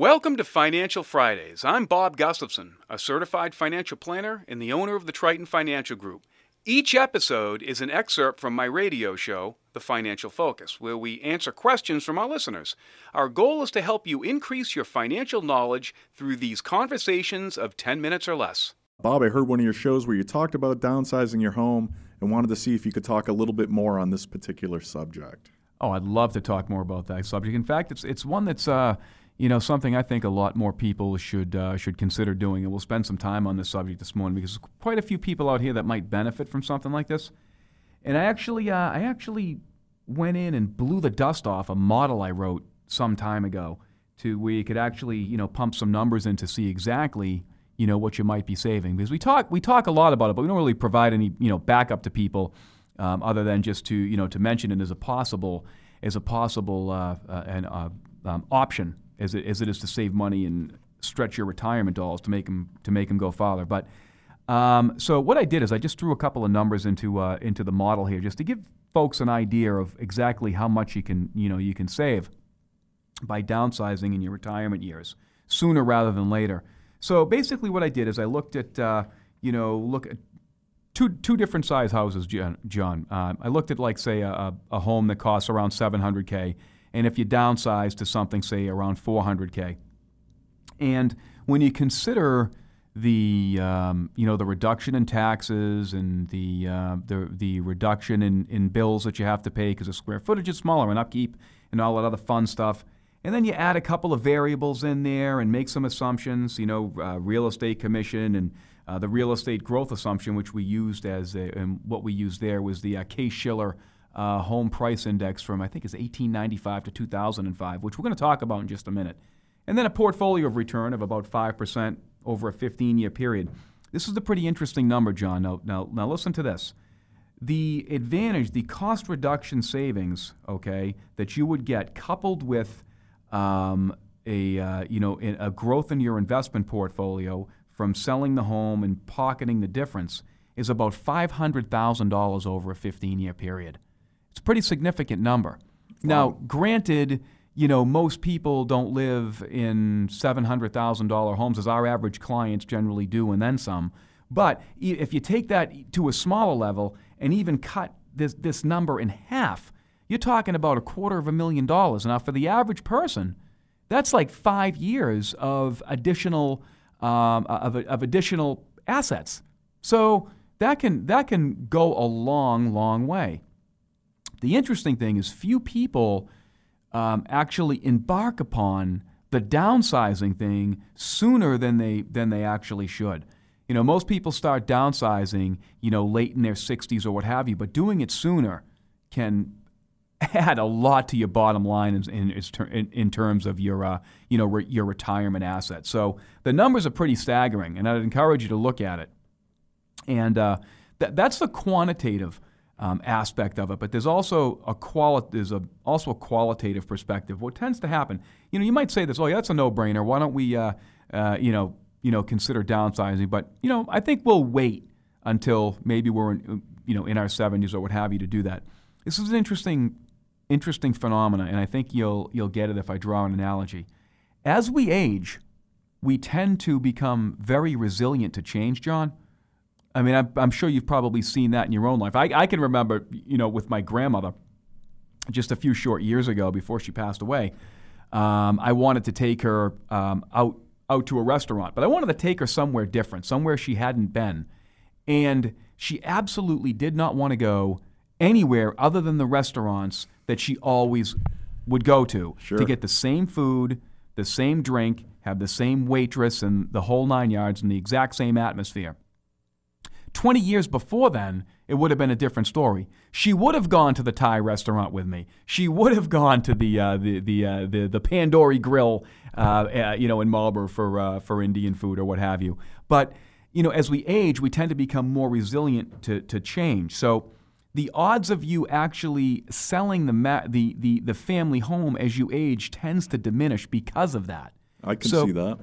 Welcome to Financial Fridays. I'm Bob Gustafson, a certified financial planner and the owner of the Triton Financial Group. Each episode is an excerpt from my radio show, The Financial Focus, where we answer questions from our listeners. Our goal is to help you increase your financial knowledge through these conversations of 10 minutes or less. Bob, I heard one of your shows where you talked about downsizing your home and wanted to see if you could talk a little bit more on this particular subject. Oh, I'd love to talk more about that subject. In fact, it's it's one that's uh, you know something I think a lot more people should uh, should consider doing, and we'll spend some time on this subject this morning because there's quite a few people out here that might benefit from something like this. And I actually uh, I actually went in and blew the dust off a model I wrote some time ago to where you could actually you know pump some numbers in to see exactly you know what you might be saving because we talk we talk a lot about it, but we don't really provide any you know backup to people um, other than just to you know to mention it as a possible as a possible uh, uh, uh, um, option as it, as it is to save money and stretch your retirement dollars to make them to make them go farther. But um, so what I did is I just threw a couple of numbers into uh, into the model here just to give folks an idea of exactly how much you can you know you can save by downsizing in your retirement years sooner rather than later. So basically, what I did is I looked at uh, you know look at two two different size houses, John. Uh, I looked at like say a, a home that costs around 700k, and if you downsize to something say around 400k, and when you consider the um, you know the reduction in taxes and the uh, the the reduction in, in bills that you have to pay because the square footage is smaller and upkeep and all that other fun stuff. And then you add a couple of variables in there and make some assumptions, you know, uh, real estate commission and uh, the real estate growth assumption, which we used as a, and what we used there was the uh, Case-Shiller uh, home price index from I think it's 1895 to 2005, which we're going to talk about in just a minute. And then a portfolio of return of about 5% over a 15-year period. This is a pretty interesting number, John. Now, now, now listen to this. The advantage, the cost reduction savings, okay, that you would get coupled with um, a, uh, you know, a growth in your investment portfolio from selling the home and pocketing the difference is about $500,000 over a 15 year period. It's a pretty significant number. Wow. Now, granted, you know, most people don't live in $700,000 homes as our average clients generally do and then some. But if you take that to a smaller level and even cut this, this number in half, you're talking about a quarter of a million dollars. Now, for the average person, that's like five years of additional um, of, of additional assets. So that can, that can go a long, long way. The interesting thing is, few people um, actually embark upon the downsizing thing sooner than they, than they actually should. You know, most people start downsizing, you know, late in their 60s or what have you, but doing it sooner can add a lot to your bottom line in, in, in terms of your, uh, you know, re, your retirement assets. So the numbers are pretty staggering, and I'd encourage you to look at it. And uh, th- that's the quantitative um, aspect of it, but there's also a quali- there's a, also a qualitative perspective. What tends to happen, you know, you might say this, oh, yeah, that's a no-brainer. Why don't we, uh, uh, you know, you know, consider downsizing? But you know, I think we'll wait until maybe we're, in, you know, in our 70s or what have you to do that. This is an interesting interesting phenomena, and I think you'll, you'll get it if I draw an analogy. As we age, we tend to become very resilient to change, John. I mean, I'm, I'm sure you've probably seen that in your own life. I, I can remember, you know, with my grandmother, just a few short years ago before she passed away, um, I wanted to take her um, out out to a restaurant, but I wanted to take her somewhere different, somewhere she hadn't been, and she absolutely did not want to go anywhere other than the restaurants that she always would go to sure. to get the same food, the same drink, have the same waitress and the whole nine yards and the exact same atmosphere. 20 years before then, it would have been a different story. She would have gone to the Thai restaurant with me. She would have gone to the uh, the the, uh, the the Pandori Grill, uh, uh you know, in Marlborough for uh, for Indian food or what have you. But you know, as we age, we tend to become more resilient to to change. So the odds of you actually selling the, ma- the, the, the family home as you age tends to diminish because of that. I can so, see that.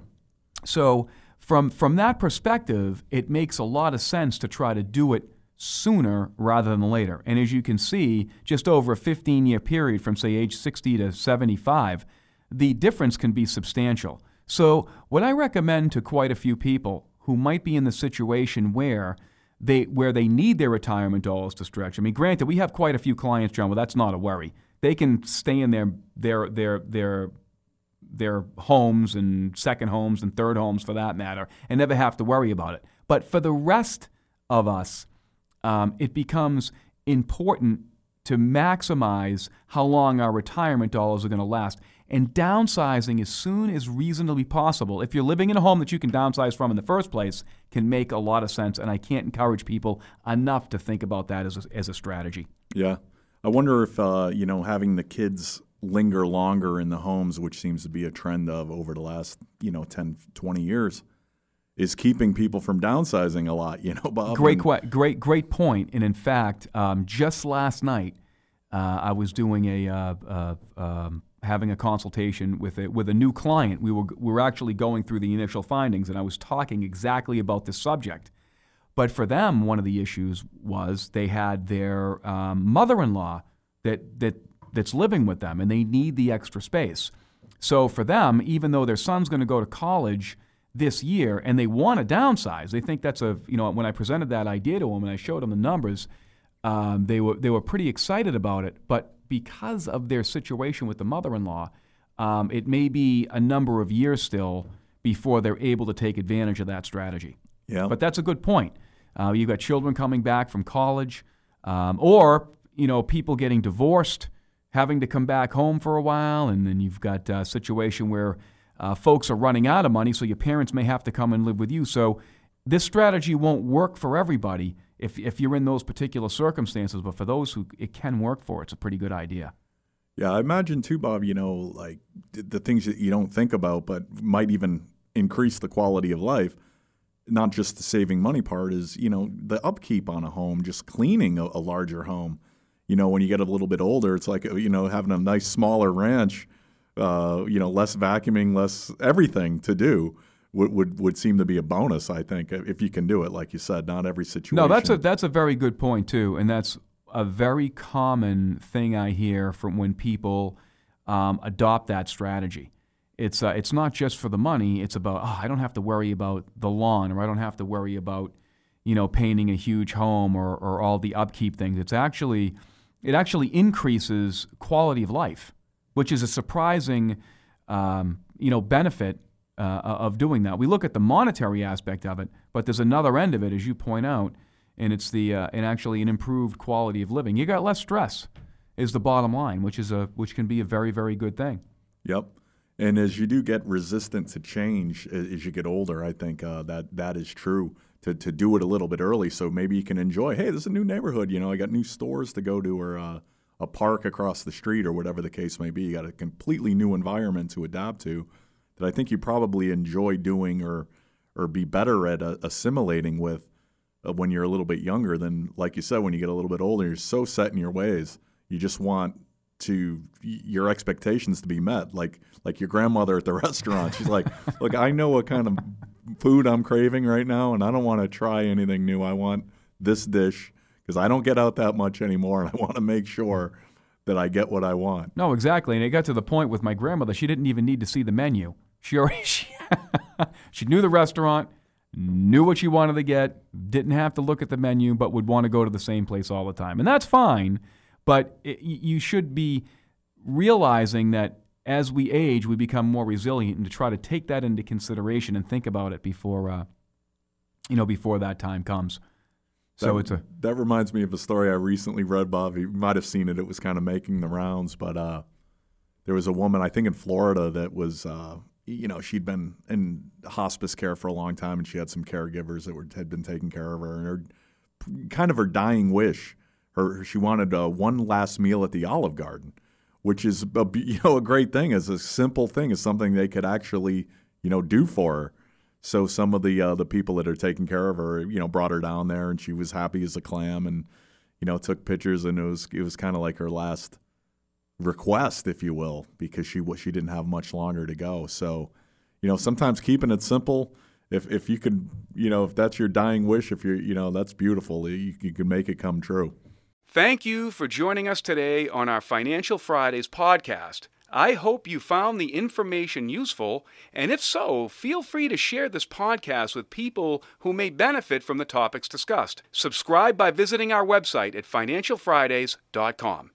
So, from, from that perspective, it makes a lot of sense to try to do it sooner rather than later. And as you can see, just over a 15 year period from, say, age 60 to 75, the difference can be substantial. So, what I recommend to quite a few people who might be in the situation where they where they need their retirement dollars to stretch. I mean, granted, we have quite a few clients, John. Well, that's not a worry. They can stay in their their their their their homes and second homes and third homes for that matter, and never have to worry about it. But for the rest of us, um, it becomes important to maximize how long our retirement dollars are going to last. And downsizing as soon as reasonably possible, if you're living in a home that you can downsize from in the first place, can make a lot of sense. And I can't encourage people enough to think about that as a, as a strategy. Yeah. I wonder if, uh, you know, having the kids linger longer in the homes, which seems to be a trend of over the last, you know, 10, 20 years, is keeping people from downsizing a lot, you know, Bob. Great, que- great, great point. And in fact, um, just last night, uh, I was doing a uh, uh, um, having a consultation with a, with a new client. We were, we were actually going through the initial findings, and I was talking exactly about this subject. But for them, one of the issues was they had their um, mother-in-law that, that, that's living with them, and they need the extra space. So for them, even though their son's going to go to college this year and they want to downsize, they think that's a, you know, when I presented that idea to them and I showed them the numbers, um, they, were, they were pretty excited about it. But because of their situation with the mother in law, um, it may be a number of years still before they're able to take advantage of that strategy. Yeah. But that's a good point. Uh, you've got children coming back from college, um, or you know people getting divorced, having to come back home for a while, and then you've got a situation where uh, folks are running out of money, so your parents may have to come and live with you. So this strategy won't work for everybody, if, if you're in those particular circumstances, but for those who it can work for, it's a pretty good idea. Yeah, I imagine too, Bob, you know, like the things that you don't think about, but might even increase the quality of life, not just the saving money part, is, you know, the upkeep on a home, just cleaning a, a larger home. You know, when you get a little bit older, it's like, you know, having a nice smaller ranch, uh, you know, less vacuuming, less everything to do would, would would seem to be a bonus. I think if you can do it, like you said, not every situation. No, that's a that's a very good point too, and that's a very common thing I hear from when people um, adopt that strategy. It's uh, it's not just for the money. It's about oh, I don't have to worry about the lawn, or I don't have to worry about you know painting a huge home or or all the upkeep things. It's actually it actually increases quality of life, which is a surprising um, you know benefit uh, of doing that. We look at the monetary aspect of it, but there's another end of it, as you point out, and it's the uh, and actually an improved quality of living. You got less stress, is the bottom line, which is a which can be a very very good thing. Yep. And as you do get resistant to change as you get older, I think uh, that that is true. To, to do it a little bit early, so maybe you can enjoy. Hey, this is a new neighborhood. You know, I got new stores to go to, or uh, a park across the street, or whatever the case may be. You got a completely new environment to adapt to that I think you probably enjoy doing or or be better at uh, assimilating with uh, when you're a little bit younger than like you said when you get a little bit older you're so set in your ways you just want to your expectations to be met like like your grandmother at the restaurant she's like look I know what kind of food I'm craving right now and I don't want to try anything new I want this dish because I don't get out that much anymore and I want to make sure that I get what I want. No, exactly. And it got to the point with my grandmother, she didn't even need to see the menu. She already she, she knew the restaurant, knew what she wanted to get, didn't have to look at the menu, but would want to go to the same place all the time, and that's fine. But it, you should be realizing that as we age, we become more resilient, and to try to take that into consideration and think about it before, uh, you know, before that time comes. So that, it's a that reminds me of a story I recently read, Bob. You might have seen it. It was kind of making the rounds, but uh, there was a woman I think in Florida that was uh, you know, she'd been in hospice care for a long time, and she had some caregivers that were, had been taking care of her. And her kind of her dying wish, her she wanted uh, one last meal at the Olive Garden, which is a, you know a great thing. It's a simple thing. It's something they could actually you know do for her. So some of the uh, the people that are taking care of her, you know, brought her down there, and she was happy as a clam, and you know, took pictures, and it was it was kind of like her last request, if you will, because she she didn't have much longer to go. So, you know, sometimes keeping it simple. If if you could, you know, if that's your dying wish, if you're, you know, that's beautiful. You, you can make it come true. Thank you for joining us today on our Financial Fridays podcast. I hope you found the information useful, and if so, feel free to share this podcast with people who may benefit from the topics discussed. Subscribe by visiting our website at financialfridays.com.